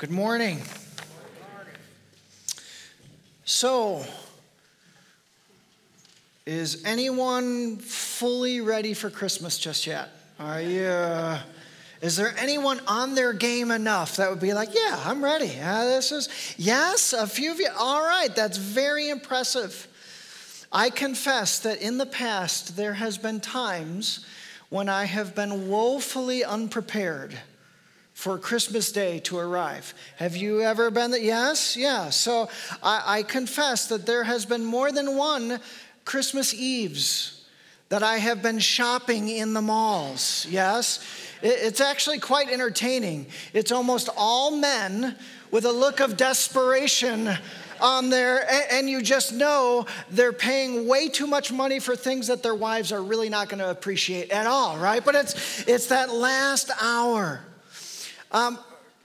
Good morning. So, is anyone fully ready for Christmas just yet? Are you? Uh, is there anyone on their game enough that would be like, yeah, I'm ready? Uh, this is yes, a few of you. All right, that's very impressive. I confess that in the past there has been times when I have been woefully unprepared for Christmas Day to arrive. Have you ever been that? Yes? Yeah. So I, I, confess that there has been more than one Christmas Eves that I have been shopping in the malls. Yes? It, it's actually quite entertaining. It's almost all men with a look of desperation on there, and you just know they're paying way too much money for things that their wives are really not going to appreciate at all, right? But it's, it's that last hour. Um,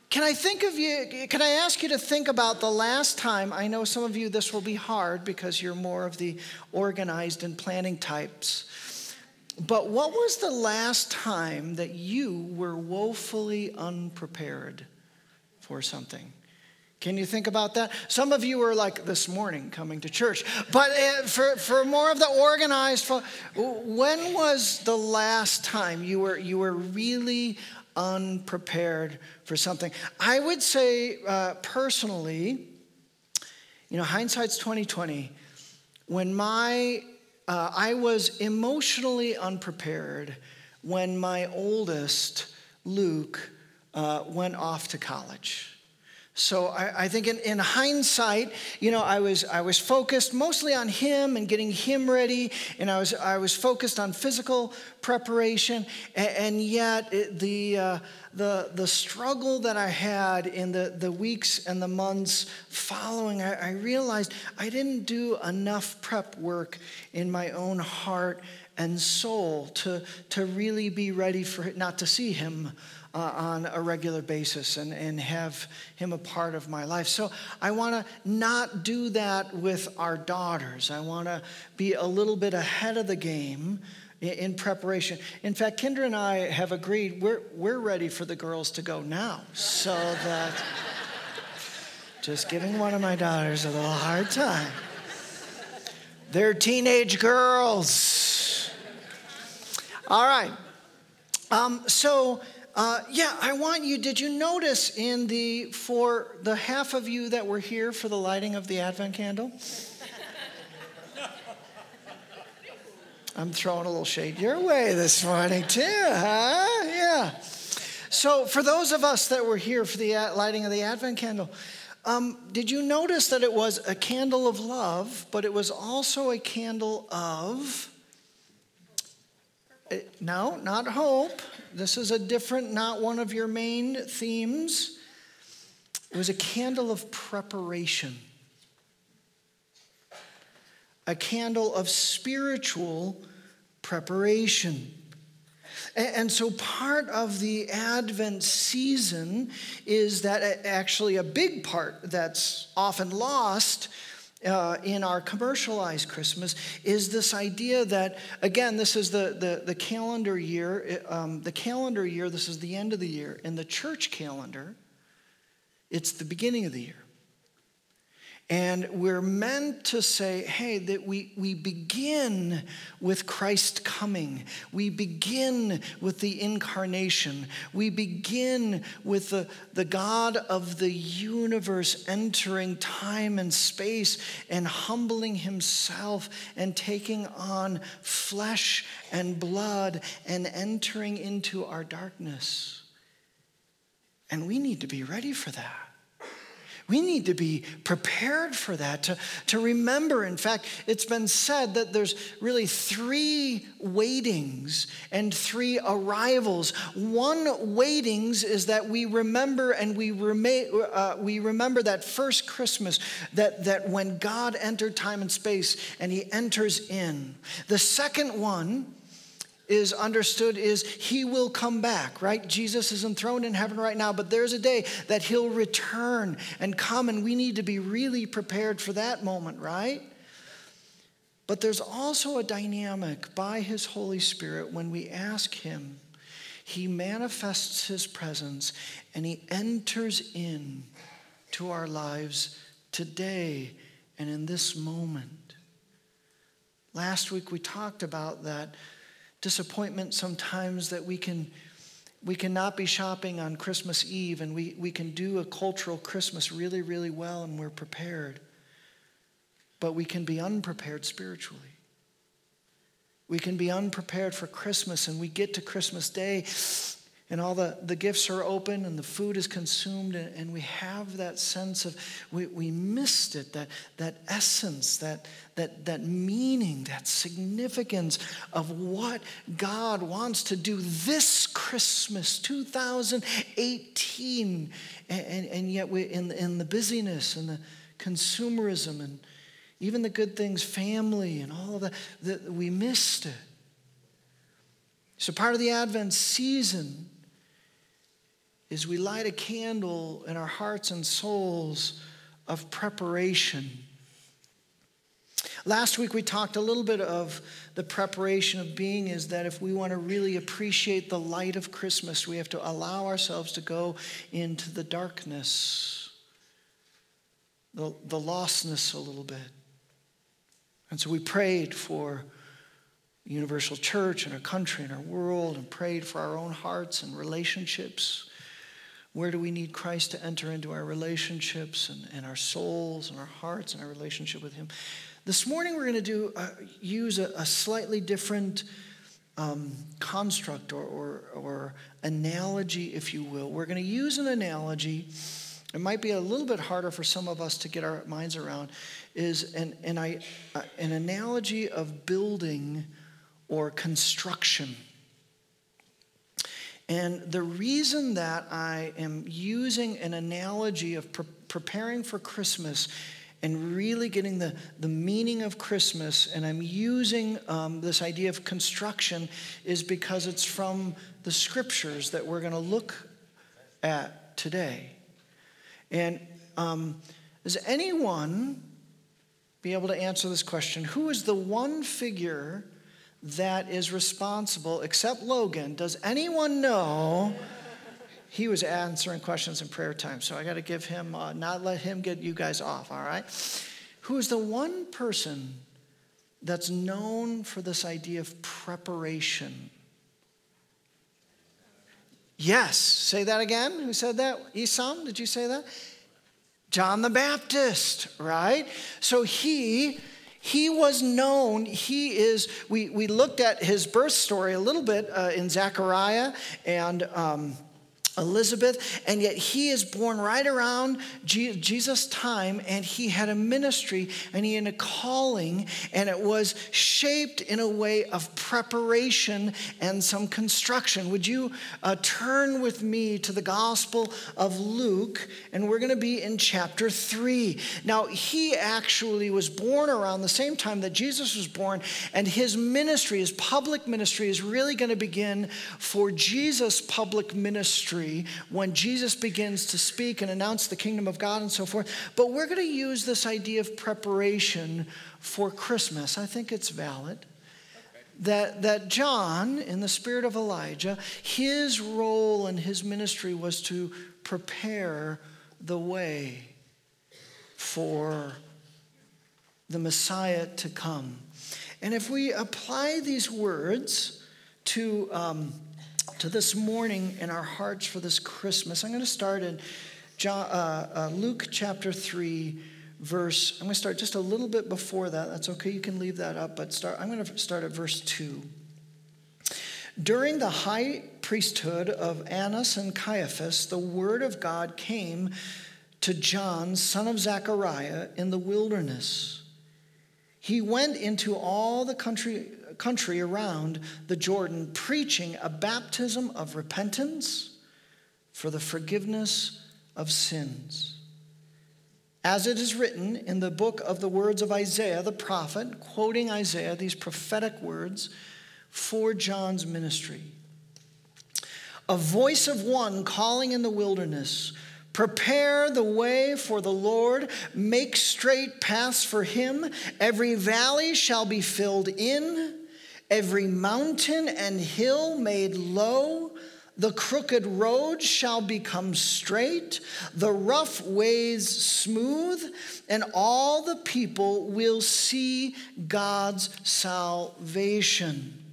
can I think of you? Can I ask you to think about the last time? I know some of you this will be hard because you're more of the organized and planning types. But what was the last time that you were woefully unprepared for something? Can you think about that? Some of you were like this morning coming to church, but uh, for, for more of the organized, when was the last time you were, you were really unprepared for something. I would say uh, personally, you know, hindsight's 2020. When my uh, I was emotionally unprepared when my oldest Luke uh, went off to college. So I, I think in, in, hindsight, you know, I was I was focused mostly on him and getting him ready, and I was I was focused on physical preparation, and, and yet it, the uh, the the struggle that I had in the the weeks and the months following, I, I realized I didn't do enough prep work in my own heart and soul to to really be ready for it, not to see him uh, on a regular basis and, and have him a part of my life. So I want to not do that with our daughters. I want to be a little bit ahead of the game in preparation. In fact, Kendra and I have agreed we're, we're ready for the girls to go now so that just giving one of my daughters a little hard time. They're teenage girls. All right. Um, so uh, yeah, I want you. Did you notice in the for the half of you that were here for the lighting of the Advent candle? I'm throwing a little shade your way this morning too, huh? Yeah. So for those of us that were here for the lighting of the Advent candle, um, did you notice that it was a candle of love, but it was also a candle of uh, no, not hope. This is a different, not one of your main themes. It was a candle of preparation, a candle of spiritual preparation. And so, part of the Advent season is that actually a big part that's often lost uh, in our commercialized Christmas is this idea that, again, this is the, the, the calendar year, um, the calendar year, this is the end of the year. In the church calendar, it's the beginning of the year. And we're meant to say, hey, that we, we begin with Christ coming. We begin with the incarnation. We begin with the, the God of the universe entering time and space and humbling himself and taking on flesh and blood and entering into our darkness. And we need to be ready for that. We need to be prepared for that, to, to remember. In fact, it's been said that there's really three waitings and three arrivals. One waitings is that we remember and we, remain, uh, we remember that first Christmas, that, that when God entered time and space and he enters in. The second one is understood is he will come back, right? Jesus is enthroned in heaven right now, but there's a day that he'll return and come, and we need to be really prepared for that moment, right? But there's also a dynamic by his Holy Spirit when we ask him he manifests his presence and he enters in to our lives today and in this moment. Last week we talked about that disappointment sometimes that we can we cannot be shopping on Christmas Eve and we, we can do a cultural Christmas really, really well and we're prepared. But we can be unprepared spiritually. We can be unprepared for Christmas and we get to Christmas Day and all the, the gifts are open and the food is consumed and, and we have that sense of we, we missed it that, that essence that, that, that meaning that significance of what god wants to do this christmas 2018 and, and, and yet we in, in the busyness and the consumerism and even the good things family and all of that, that we missed it. So part of the advent season is we light a candle in our hearts and souls of preparation. Last week we talked a little bit of the preparation of being is that if we want to really appreciate the light of Christmas, we have to allow ourselves to go into the darkness, the, the lostness a little bit. And so we prayed for universal church and our country and our world and prayed for our own hearts and relationships. Where do we need Christ to enter into our relationships and, and our souls and our hearts and our relationship with Him? This morning, we're going to do uh, use a, a, slightly different um, construct or, or, or analogy, if you will. We're going to use an analogy. It might be a little bit harder for some of us to get our minds around. Is an, an, I, uh, an analogy of building or construction. And the reason that I am using an analogy of pre- preparing for Christmas and really getting the, the meaning of Christmas, and I'm using um, this idea of construction, is because it's from the scriptures that we're going to look at today. And um, does anyone be able to answer this question? Who is the one figure that is responsible, except Logan. Does anyone know? He was answering questions in prayer time, so I got to give him, uh, not let him get you guys off, all right? Who is the one person that's known for this idea of preparation? Yes, say that again. Who said that? Isam, did you say that? John the Baptist, right? So he he was known, he is, we, we looked at his birth story a little bit uh, in Zechariah and um, Elizabeth, and yet he is born right around Jesus' time, and he had a ministry and he had a calling, and it was shaped in a way of preparation and some construction. Would you uh, turn with me to the Gospel of Luke, and we're going to be in chapter 3. Now, he actually was born around the same time that Jesus was born, and his ministry, his public ministry, is really going to begin for Jesus' public ministry when Jesus begins to speak and announce the kingdom of God and so forth. But we're going to use this idea of preparation for Christmas. I think it's valid. That, that John, in the spirit of Elijah, his role in his ministry was to prepare the way for the Messiah to come. And if we apply these words to um, to this morning in our hearts for this Christmas. I'm going to start in John, uh, uh, Luke chapter 3, verse. I'm going to start just a little bit before that. That's okay, you can leave that up, but start, I'm going to start at verse 2. During the high priesthood of Annas and Caiaphas, the word of God came to John, son of Zechariah, in the wilderness. He went into all the country country around the Jordan, preaching a baptism of repentance for the forgiveness of sins. As it is written in the book of the words of Isaiah the prophet, quoting Isaiah, these prophetic words for John's ministry. A voice of one calling in the wilderness, Prepare the way for the Lord, make straight paths for him. Every valley shall be filled in, every mountain and hill made low. The crooked road shall become straight, the rough ways smooth, and all the people will see God's salvation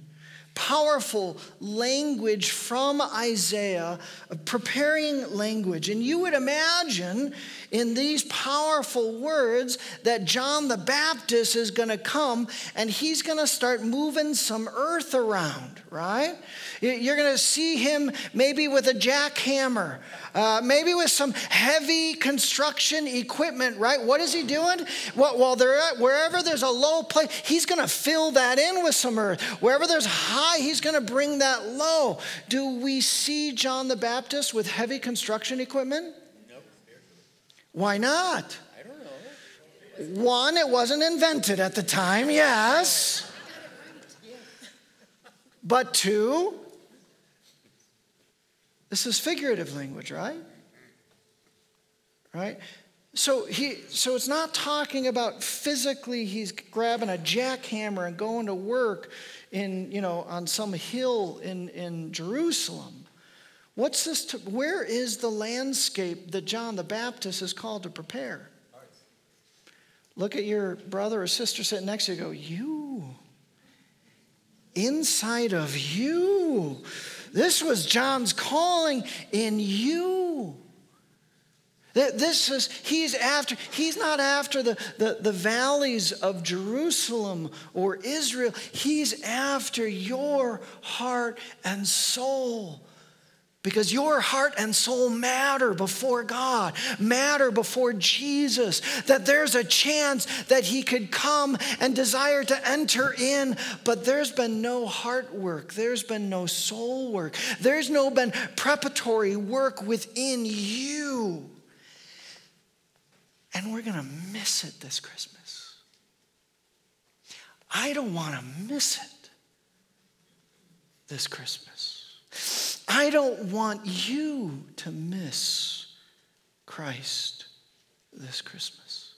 powerful language from Isaiah, preparing language. And you would imagine in these powerful words that John the Baptist is going to come and he's going to start moving some earth around, right? You're going to see him maybe with a jackhammer, uh, maybe with some heavy construction equipment, right? What is he doing? Well, wherever there's a low place, he's going to fill that in with some earth. Wherever there's high, he's going to bring that low. Do we see John the Baptist with heavy construction equipment? Nope. Why not? I don't know. One, it wasn't invented at the time, yes. But two, this is figurative language, right? Right? So he so it's not talking about physically he's grabbing a jackhammer and going to work in, you know, on some hill in, in Jerusalem. What's this where is the landscape that John the Baptist is called to prepare? Look at your brother or sister sitting next to you go, you. Inside of you this was John's calling in you. This is, he's after, he's not after the, the, the valleys of Jerusalem or Israel. He's after your heart and soul. Because your heart and soul matter before God, matter before Jesus, that there's a chance that He could come and desire to enter in, but there's been no heart work, there's been no soul work, there's no been preparatory work within you. And we're gonna miss it this Christmas. I don't wanna miss it this Christmas. I don't want you to miss Christ this Christmas.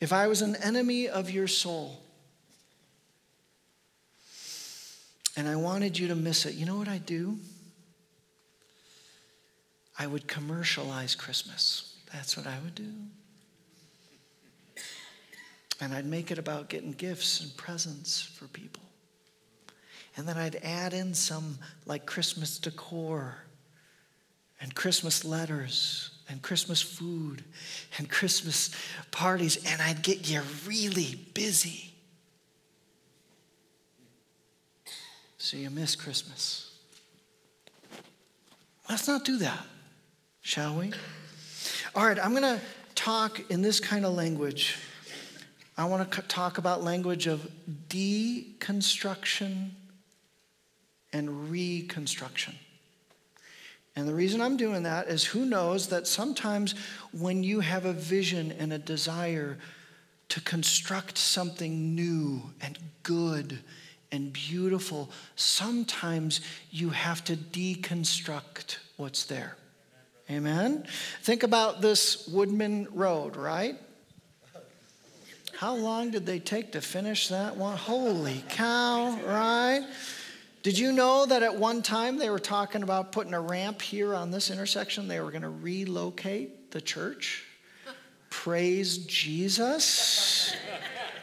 If I was an enemy of your soul and I wanted you to miss it, you know what I'd do? I would commercialize Christmas. That's what I would do. And I'd make it about getting gifts and presents for people. And then I'd add in some like Christmas decor and Christmas letters and Christmas food and Christmas parties, and I'd get you really busy. So you miss Christmas. Let's not do that, shall we? All right, I'm going to talk in this kind of language. I want to talk about language of deconstruction and reconstruction. And the reason I'm doing that is who knows that sometimes when you have a vision and a desire to construct something new and good and beautiful, sometimes you have to deconstruct what's there. Amen? Think about this Woodmen Road, right? How long did they take to finish that one? Holy cow, right? Did you know that at one time they were talking about putting a ramp here on this intersection? They were going to relocate the church. Praise Jesus.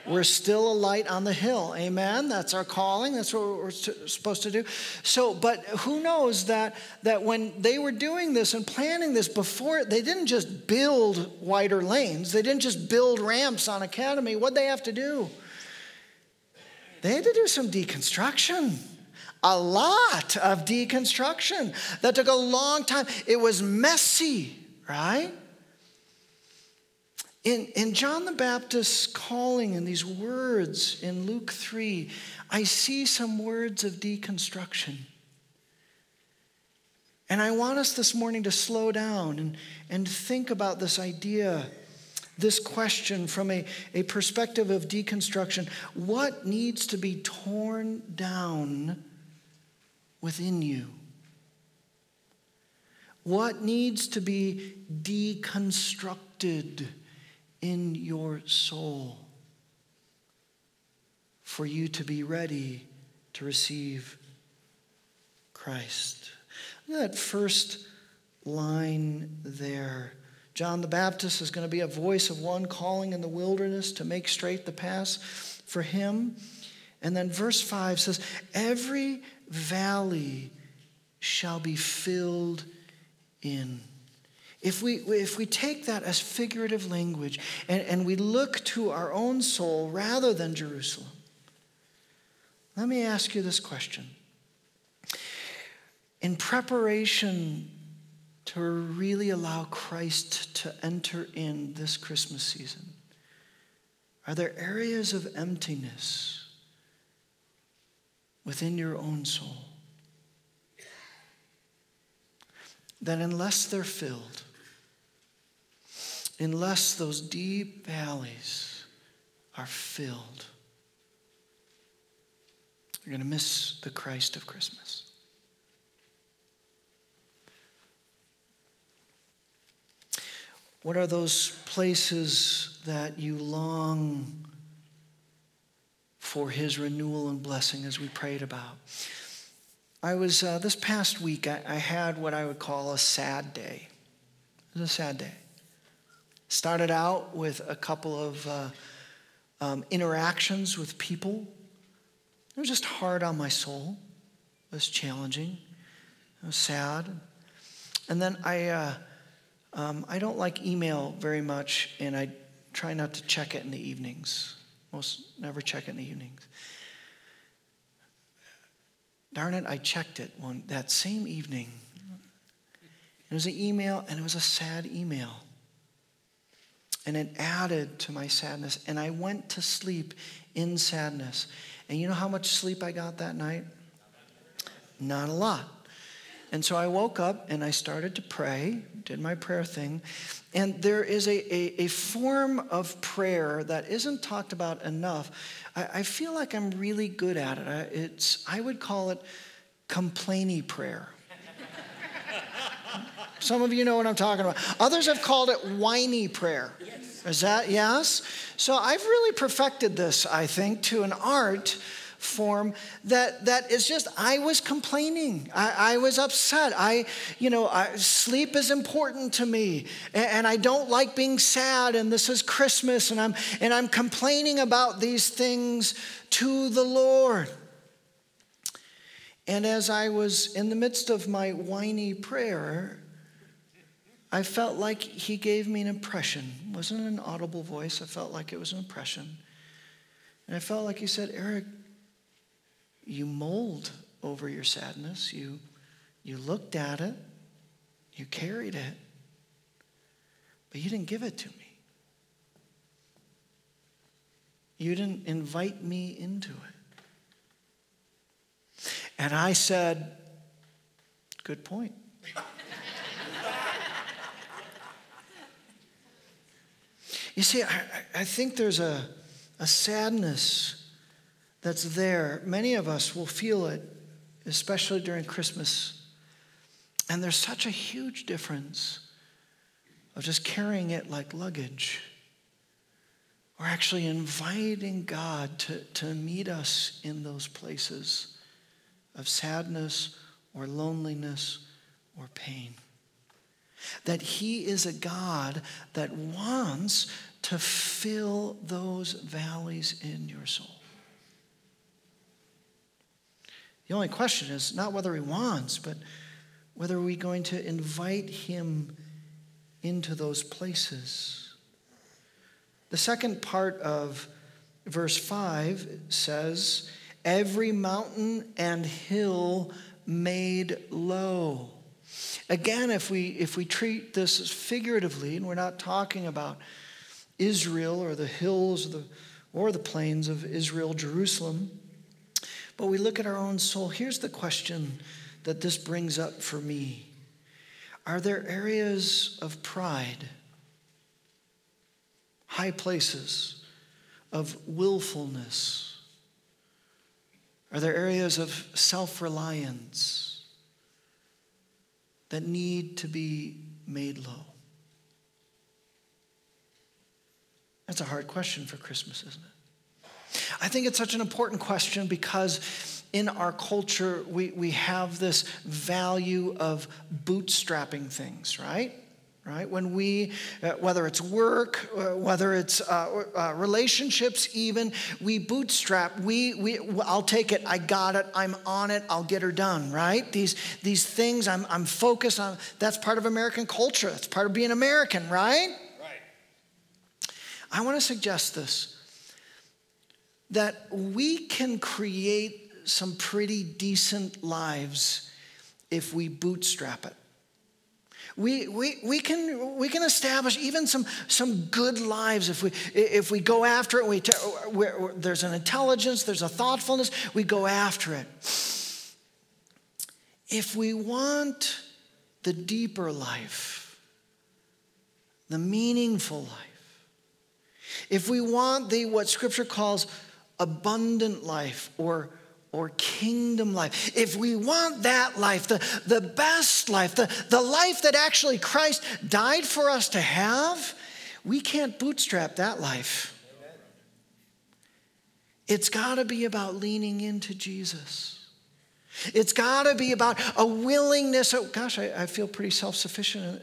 We're still a light on the hill. Amen. That's our calling. That's what we're supposed to do. So, but who knows that that when they were doing this and planning this before, they didn't just build wider lanes. They didn't just build ramps on Academy. What'd they have to do? They had to do some deconstruction a lot of deconstruction that took a long time. It was messy, right? In, in John the Baptist's calling and these words in Luke 3, I see some words of deconstruction. And I want us this morning to slow down and, and think about this idea, this question from a, a perspective of deconstruction. What needs to be torn down within you? What needs to be deconstructed in your soul for you to be ready to receive Christ. Look at that first line there. John the Baptist is going to be a voice of one calling in the wilderness to make straight the path for him. And then verse 5 says, Every valley shall be filled in. If we, if we take that as figurative language and, and we look to our own soul rather than Jerusalem, let me ask you this question. In preparation to really allow Christ to enter in this Christmas season, are there areas of emptiness within your own soul that, unless they're filled, unless those deep valleys are filled, you're going to miss the Christ of Christmas. What are those places that you long for His renewal and blessing as we prayed about? I was, uh, this past week, I, I had what I would call a sad day. It was a sad day. Started out with a couple of uh, um, interactions with people. It was just hard on my soul. It was challenging. It was sad. And then I, uh, um, I don't like email very much, and I try not to check it in the evenings. Most never check it in the evenings. Darn it, I checked it one that same evening. It was an email, and it was a sad email. And it added to my sadness. And I went to sleep in sadness. And you know how much sleep I got that night? Not a lot. And so I woke up and I started to pray, did my prayer thing. And there is a, a, a form of prayer that isn't talked about enough. I, I feel like I'm really good at it. I, it's, I would call it complainy prayer. Some of you know what I'm talking about. Others have called it whiny prayer. Yes. Is that yes? So I've really perfected this, I think, to an art form that, that is just, I was complaining. I, I was upset. I, you know, I, sleep is important to me and, and I don't like being sad and this is Christmas and I'm, and I'm complaining about these things to the Lord. And as I was in the midst of my whiny prayer, I felt like he gave me an impression. It wasn't an audible voice, I felt like it was an impression. And I felt like he said, Eric, you mold over your sadness. You, you looked at it, you carried it, but you didn't give it to me. You didn't invite me into it. And I said, Good point. You see, I, I think there's a, a sadness that's there. Many of us will feel it, especially during Christmas. And there's such a huge difference of just carrying it like luggage or actually inviting God to, to meet us in those places of sadness or loneliness or pain. That He is a God that wants to fill those valleys in your soul. The only question is not whether he wants, but whether we're going to invite him into those places. The second part of verse 5 says, Every mountain and hill made low. Again, if we, if we treat this figuratively, and we're not talking about Israel or the hills or the, or the plains of Israel, Jerusalem, but we look at our own soul. Here's the question that this brings up for me Are there areas of pride, high places of willfulness? Are there areas of self reliance that need to be made low? That's a hard question for Christmas, isn't it? I think it's such an important question because in our culture, we, we have this value of bootstrapping things, right? Right? When we, uh, whether it's work, uh, whether it's uh, uh relationships, even, we bootstrap. We, we, I'll take it. I got it. I'm on it. I'll get her done. Right? These, these things I'm, I'm focused on. That's part of American culture. That's part of being American. Right? Right. I want to suggest this that we can create some pretty decent lives if we bootstrap it. We, we, we, can, we can establish even some, some good lives if we, if we go after it. We there's an intelligence, there's a thoughtfulness, we go after it. If we want the deeper life, the meaningful life, if we want the what Scripture calls abundant life or or kingdom life, if we want that life, the, the best life, the, the life that actually Christ died for us to have, we can't bootstrap that life. It's got to be about leaning into Jesus. It's got to be about a willingness. Oh, gosh, I, I feel pretty self sufficient.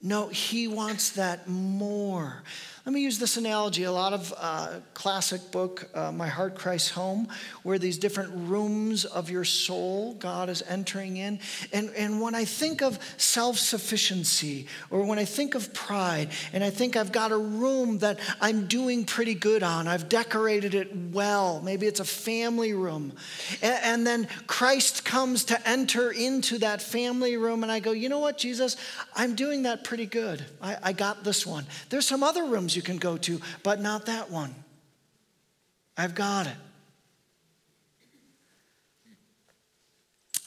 No, he wants that more. Let me use this analogy. A lot of uh, classic book, uh, My Heart Christ's Home, where these different rooms of your soul God is entering in. And, and when I think of self sufficiency, or when I think of pride, and I think I've got a room that I'm doing pretty good on, I've decorated it well, maybe it's a family room. And, and then Christ comes to enter into that family room, and I go, you know what, Jesus, I'm doing that pretty good. I, I got this one. There's some other rooms you can go to, but not that one. I've got it.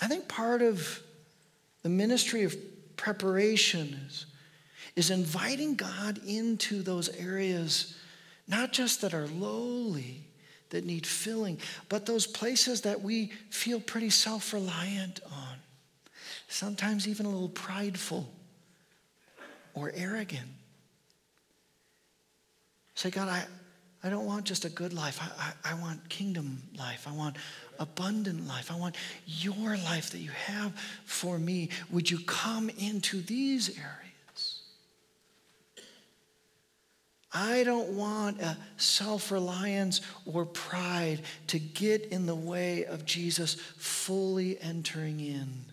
I think part of the ministry of preparation is, is inviting God into those areas, not just that are lowly, that need filling, but those places that we feel pretty self reliant on, sometimes even a little prideful or arrogant. Say, God, I, I don't want just a good life. I, I, I, want kingdom life. I want abundant life. I want your life that you have for me. Would you come into these areas? I don't want a self reliance or pride to get in the way of Jesus fully entering in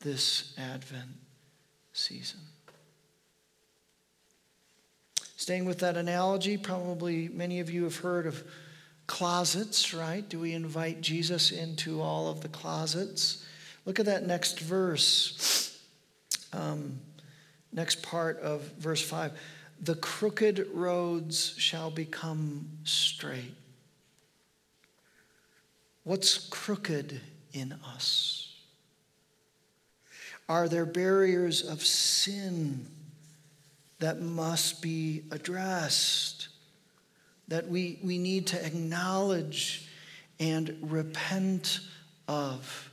this Advent season. Staying with that analogy, probably many of you have heard of closets, right? Do we invite Jesus into all of the closets? Look at that next verse, um, next part of verse 5. The crooked roads shall become straight. What's crooked in us? Are there barriers of sin that must be addressed, that we, we need to acknowledge and repent of.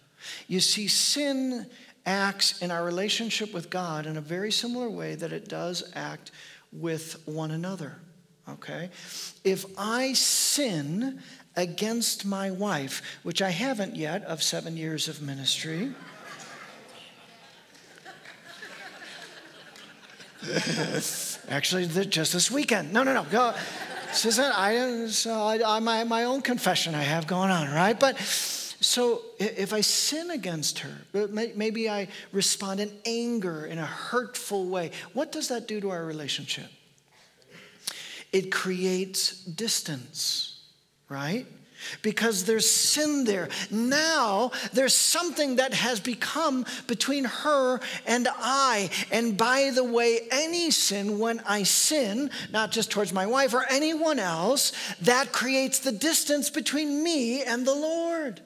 You see, sin acts in our relationship with God in a very similar way that it does act with one another. Okay? If I sin against my wife, which I haven't yet of seven years of ministry, Actually, just this weekend. No, no, no. Go. This isn't, I, so I, I, my, my own confession I have going on, right? But so if I sin against her, maybe I respond in anger, in a hurtful way, what does that do to our relationship? It creates distance, right? Because there's sin there. Now there's something that has become between her and I. And by the way, any sin, when I sin, not just towards my wife or anyone else, that creates the distance between me and the Lord.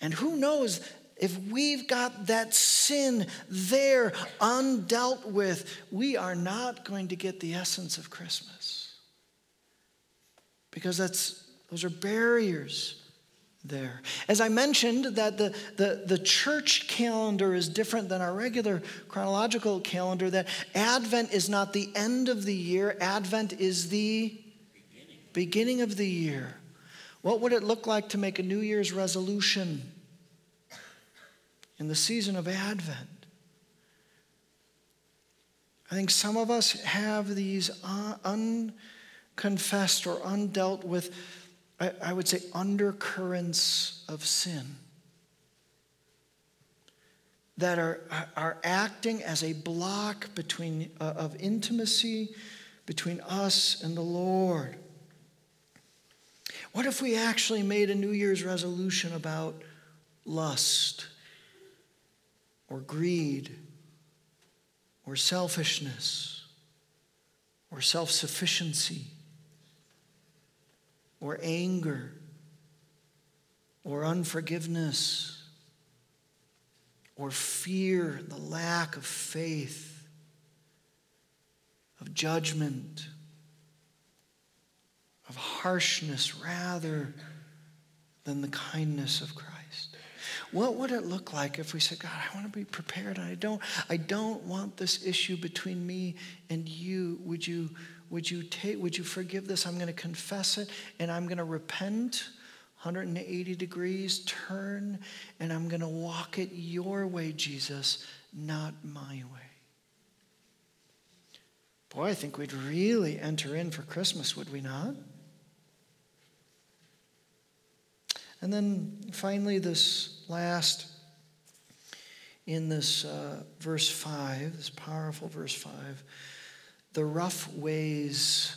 And who knows if we've got that sin there undealt with, we are not going to get the essence of Christmas because that's, those are barriers there. As I mentioned, that the, the, the church calendar is different than our regular chronological calendar, that Advent is not the end of the year, Advent is the beginning, beginning of the year. What would it look like to make a New Year's resolution in the season of Advent? I think some of us have these uh, unconfessed or undealt with, I, I would say, undercurrents of sin that are, are acting as a block between, uh, of intimacy between us and the Lord. What if we actually made a New Year's resolution about lust or greed or selfishness or self sufficiency or anger or unforgiveness or fear, the lack of faith, of judgment, of harshness rather than the kindness of Christ. What would it look like if we said, God, I want to be prepared and I don't, I don't want this issue between me and you. Would you, would you take, would you forgive this? I'm going to confess it and I'm going to repent 180 degrees, turn, and I'm going to walk it your way, Jesus, not my way. Boy, I think we'd really enter in for Christmas, would we not? And then finally, this last in this uh, verse 5, this powerful verse 5, the rough ways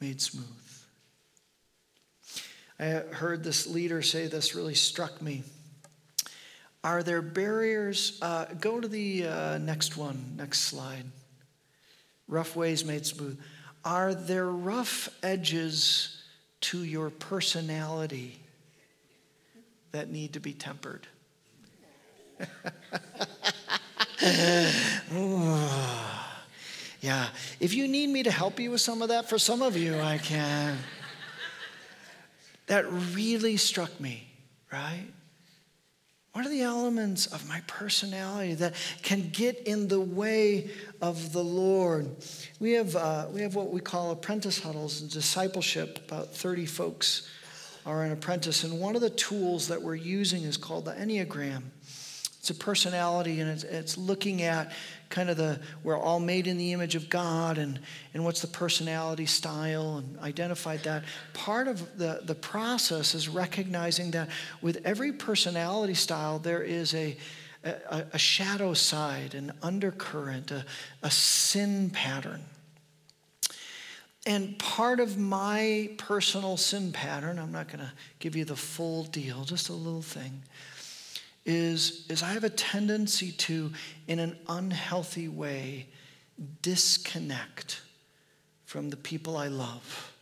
made smooth. I heard this leader say this really struck me. Are there barriers? Uh, go to the uh, next one, next slide. Rough ways made smooth. Are there rough edges to your personality that need to be tempered. yeah, if you need me to help you with some of that, for some of you, I can. That really struck me, right? What are the elements of my personality that can get in the way of the Lord? We have, uh, we have what we call apprentice huddles and discipleship. About 30 folks are an apprentice. And one of the tools that we're using is called the Enneagram. It's a personality, and it's, it's looking at kind of the we're all made in the image of God and, and what's the personality style and identified that. Part of the, the process is recognizing that with every personality style, there is a, a, a shadow side, an undercurrent, a, a sin pattern. And part of my personal sin pattern, I'm not going to give you the full deal, just a little thing, is, is I have a tendency to, in an unhealthy way, disconnect from the people I love,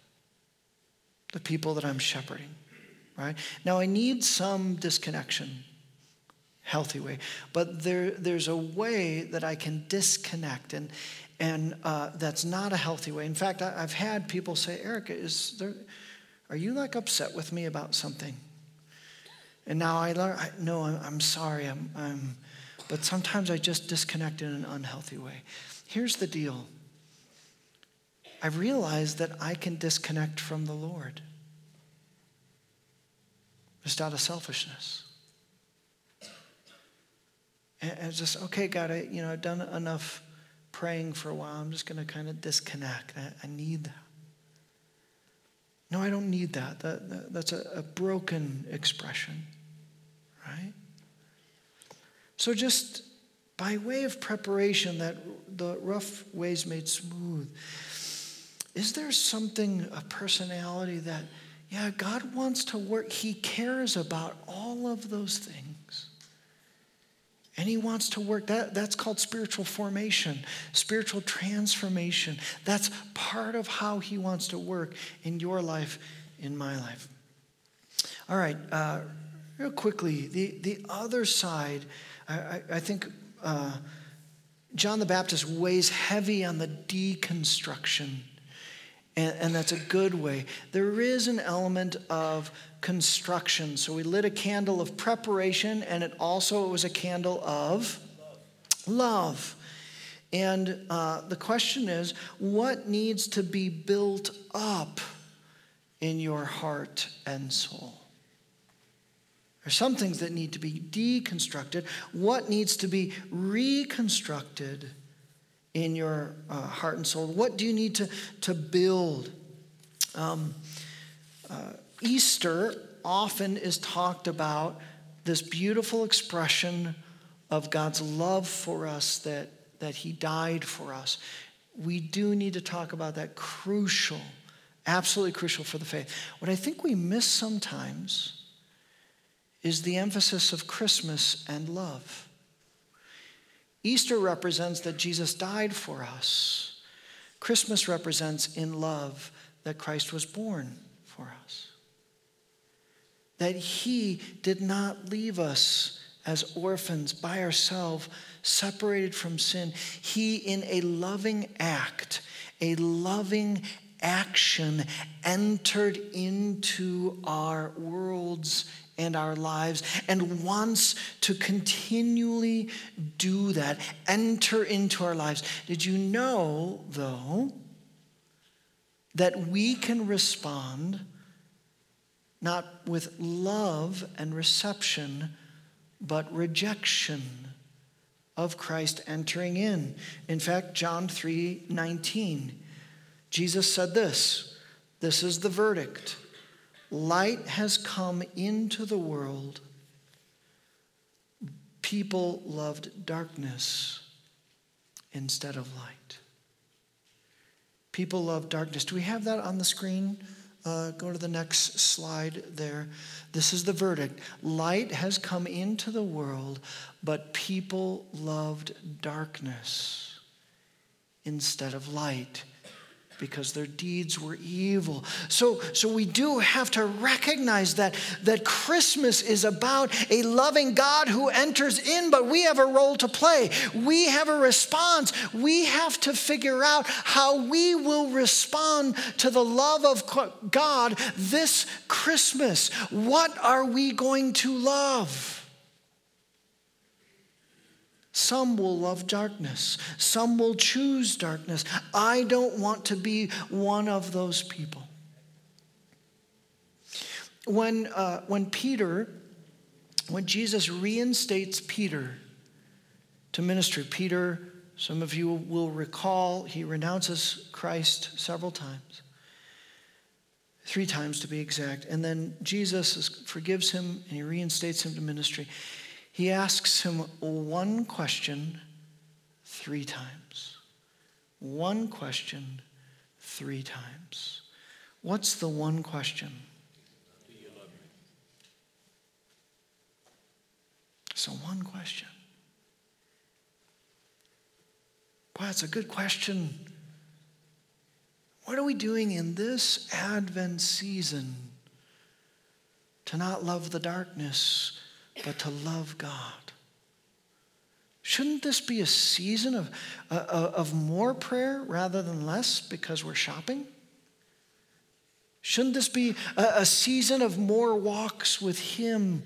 the people that I'm shepherding, right? Now, I need some disconnection, healthy way, but there, there's a way that I can disconnect, and, and uh, that's not a healthy way. In fact, I, have had people say, Erica, is there, are you like upset with me about something? And now I learn, I, no, I'm, I'm sorry, I'm, I'm, but sometimes I just disconnect in an unhealthy way. Here's the deal I've realized that I can disconnect from the Lord just out of selfishness. And it's just, okay, God, I, you know, I've done enough praying for a while. I'm just going to kind of disconnect. I, I, need that. No, I don't need that. that, that that's a, a broken expression? So, just by way of preparation, that the rough ways made smooth, is there something, a personality that, yeah, God wants to work? He cares about all of those things. And he wants to work. That, that's called spiritual formation, spiritual transformation. That's part of how he wants to work in your life, in my life. All right. Uh, Real quickly, the, the other side, I, I think uh, John the Baptist weighs heavy on the deconstruction, and, and that's a good way. There is an element of construction. So we lit a candle of preparation, and it also it was a candle of love. And uh, the question is what needs to be built up in your heart and soul? There's some things that need to be deconstructed. What needs to be reconstructed in your uh, heart and soul? What do you need to, to build? Um, uh, Easter often is talked about this beautiful expression of God's love for us that, that He died for us. We do need to talk about that crucial, absolutely crucial for the faith. What I think we miss sometimes is the emphasis of Christmas and love. Easter represents that Jesus died for us. Christmas represents in love that Christ was born for us. That he did not leave us as orphans by ourselves, separated from sin. He, in a loving act, a loving action, entered into our worlds and our lives and wants to continually do that, enter into our lives. Did you know, though, that we can respond not with love and reception, but rejection of Christ entering in? In fact, John 3 19, Jesus said this this is the verdict. Light has come into the world. People loved darkness instead of light. People love darkness. Do we have that on the screen? Uh, go to the next slide there. This is the verdict. Light has come into the world, but people loved darkness instead of light because their deeds were evil. So, so we do have to recognize that, that Christmas is about a loving God who enters in, but we have a role to play. We have a response. We have to figure out how we will respond to the love of God this Christmas. What are we going to love? Some will love darkness. Some will choose darkness. I don't want to be one of those people. When, uh, when Peter, when Jesus reinstates Peter to ministry, Peter, some of you will recall, he renounces Christ several times, three times to be exact. And then Jesus forgives him and he reinstates him to ministry. He asks him one question three times. One question three times. What's the one question? So, one question. Boy, that's a good question. What are we doing in this Advent season to not love the darkness? But to love God. Shouldn't this be a season of, uh, uh, of more prayer rather than less because we're shopping? Shouldn't this be a, a season of more walks with Him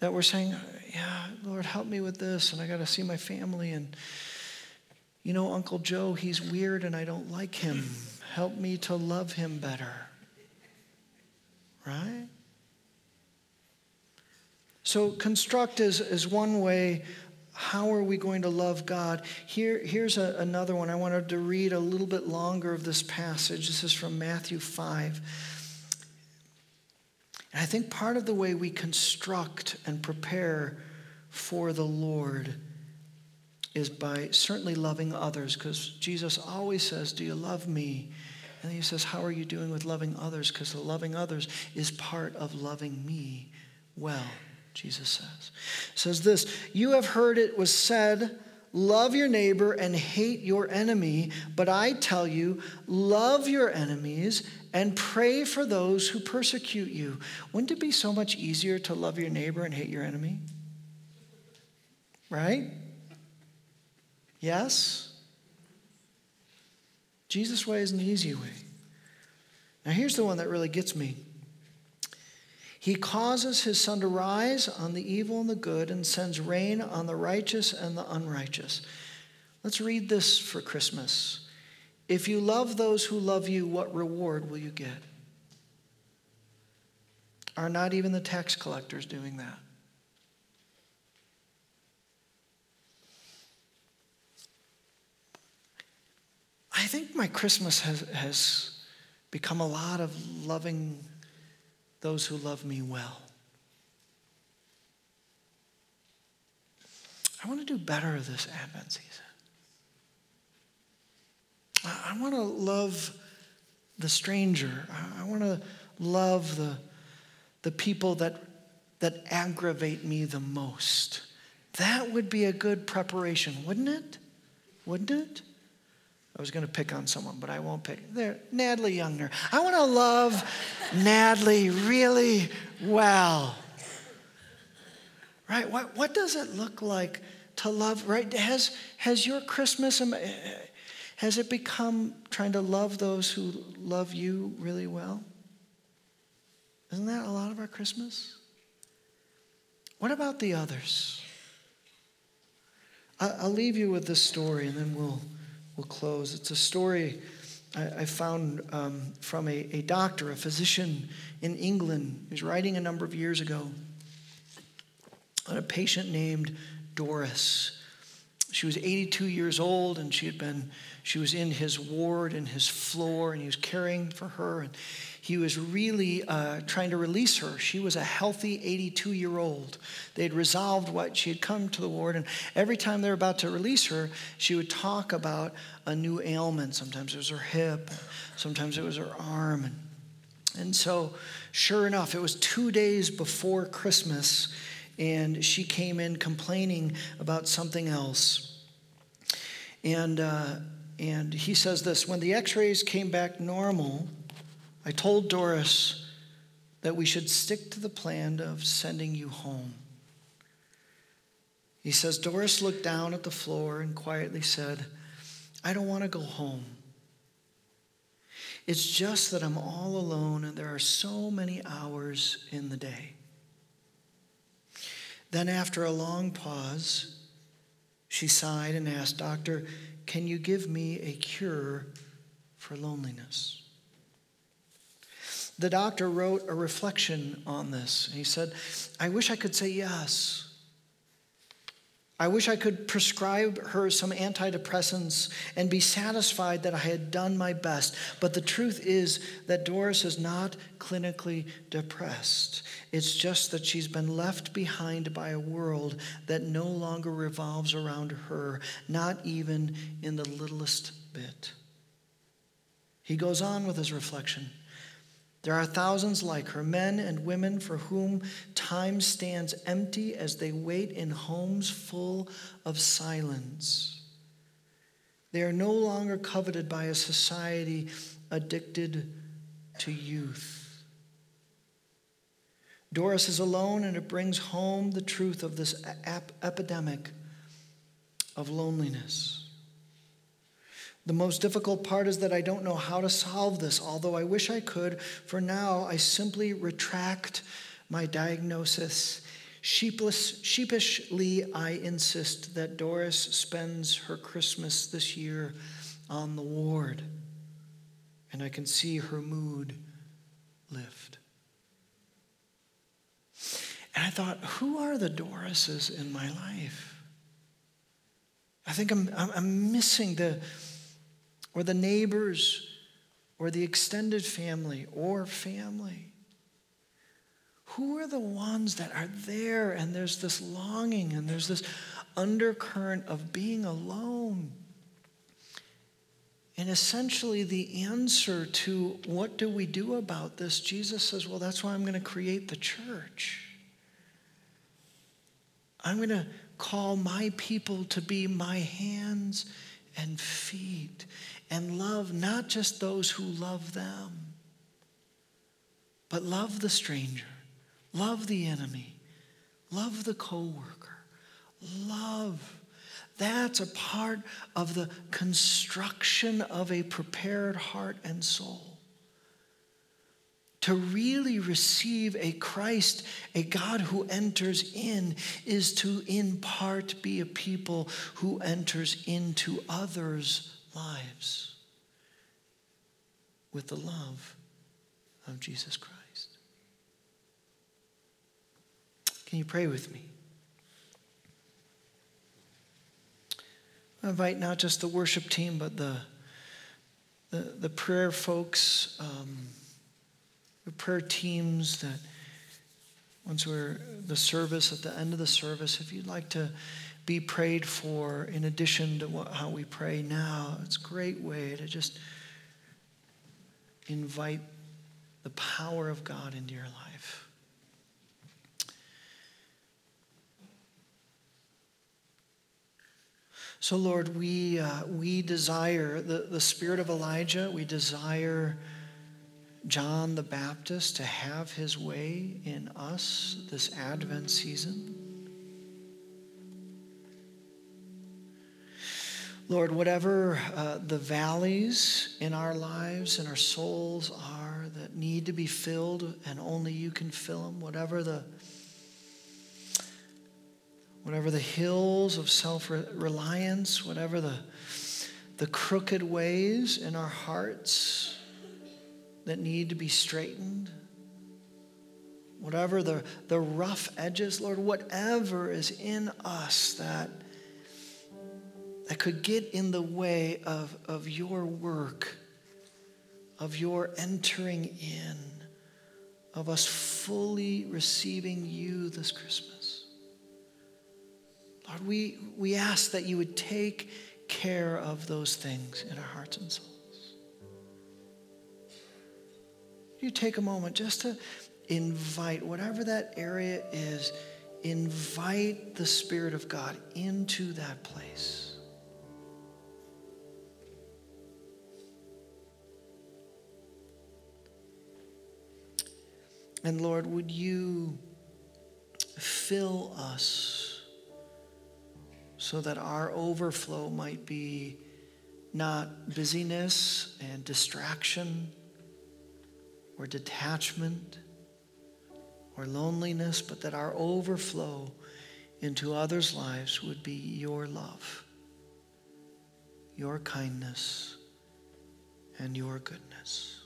that we're saying, Yeah, Lord, help me with this, and I got to see my family, and you know, Uncle Joe, he's weird and I don't like him. Help me to love him better. Right? So, construct is, is one way. How are we going to love God? Here, here's a, another one. I wanted to read a little bit longer of this passage. This is from Matthew 5. And I think part of the way we construct and prepare for the Lord is by certainly loving others, because Jesus always says, Do you love me? And he says, How are you doing with loving others? Because loving others is part of loving me well. Jesus says. says this You have heard it was said, Love your neighbor and hate your enemy. But I tell you, love your enemies and pray for those who persecute you. Wouldn't it be so much easier to love your neighbor and hate your enemy? Right? Yes? Jesus' way is an easy way. Now, here's the one that really gets me. He causes his sun to rise on the evil and the good and sends rain on the righteous and the unrighteous. Let's read this for Christmas. If you love those who love you, what reward will you get? are not even the tax collectors doing that. I think my Christmas has, has become a lot of loving those who love me well. I want to do better this Advent season. I want to love the stranger. I want to love the, the people that, that aggravate me the most. That would be a good preparation, wouldn't it? Wouldn't it? I was going to pick on someone, but I won't pick. There, Natalie Youngner. I want to love Natalie really well. Right? What, what does it look like to love? Right? Has, has your Christmas, um, has it become trying to love those who love you really well? Isn't that a lot of our Christmas? What about the others? I'll leave you with this story and then we'll, we'll close. It's a story I, found um, from a, a doctor, a physician in England. He was writing a number of years ago on a patient named Doris. She was 82 years old and she had been, she was in his ward and his floor and he was caring for her and he was really uh, trying to release her. She was a healthy 82 year old. They had resolved what she had come to the ward, and every time they were about to release her, she would talk about a new ailment. Sometimes it was her hip, sometimes it was her arm. And, so, sure enough, it was two days before Christmas, and she came in complaining about something else. And, uh, and he says this when the x rays came back normal, I told Doris that we should stick to the plan of sending you home. He says, Doris looked down at the floor and quietly said, I don't want to go home. It's just that I'm all alone and there are so many hours in the day. Then, after a long pause, she sighed and asked, Doctor, can you give me a cure for loneliness? The doctor wrote a reflection on this. He said, I wish I could say yes. I wish I could prescribe her some antidepressants and be satisfied that I had done my best. But the truth is that Doris is not clinically depressed. It's just that she's been left behind by a world that no longer revolves around her, not even in the littlest bit. He goes on with his reflection. There are thousands like her, men and women for whom time stands empty as they wait in homes full of silence. They are no longer coveted by a society addicted to youth. Doris is alone, and it brings home the truth of this ap- epidemic of loneliness. The most difficult part is that I don't know how to solve this, although I wish I could. For now, I simply retract my diagnosis. Sheepless, sheepishly, I insist that Doris spends her Christmas this year on the ward, and I can see her mood lift. And I thought, who are the Dorises in my life? I think I'm, I'm missing the or the neighbors or the extended family or family? Who are the ones that are there and there's this longing and there's this undercurrent of being alone? And essentially, the answer to what do we do about this, Jesus says, Well, that's why I'm going to create the church. I'm going to call my people to be my hands and feet and love not just those who love them, but love the stranger, love the enemy, love the coworker, love. That's a part of the construction of a prepared heart and soul to really receive a Christ, a God who enters in, is to in part be a people who enters into others' lives with the love of Jesus Christ. Can you pray with me? I invite not just the worship team, but the, the, the prayer folks, um, the prayer teams that once we're the service, at the end of the service, if you'd like to be prayed for in addition to what, how we pray now, it's a great way to just invite the power of God into your life. So, Lord, we, uh, we desire the, the spirit of Elijah, we desire John the Baptist to have his way in us this Advent season. Lord, whatever uh, the valleys in our lives and our souls are that need to be filled and only you can fill them, whatever the whatever the hills of self-reliance, whatever the the crooked ways in our hearts that need to be straightened, whatever the, the rough edges, Lord, whatever is in us that that could get in the way of, of your work, of your entering in, of us fully receiving you this Christmas. Lord, we, we ask that you would take care of those things in our hearts and souls. You take a moment just to invite whatever that area is, invite the Spirit of God into that place. And Lord, would you fill us so that our overflow might be not busyness and distraction or detachment or loneliness, but that our overflow into others' lives would be your love, your kindness, and your goodness.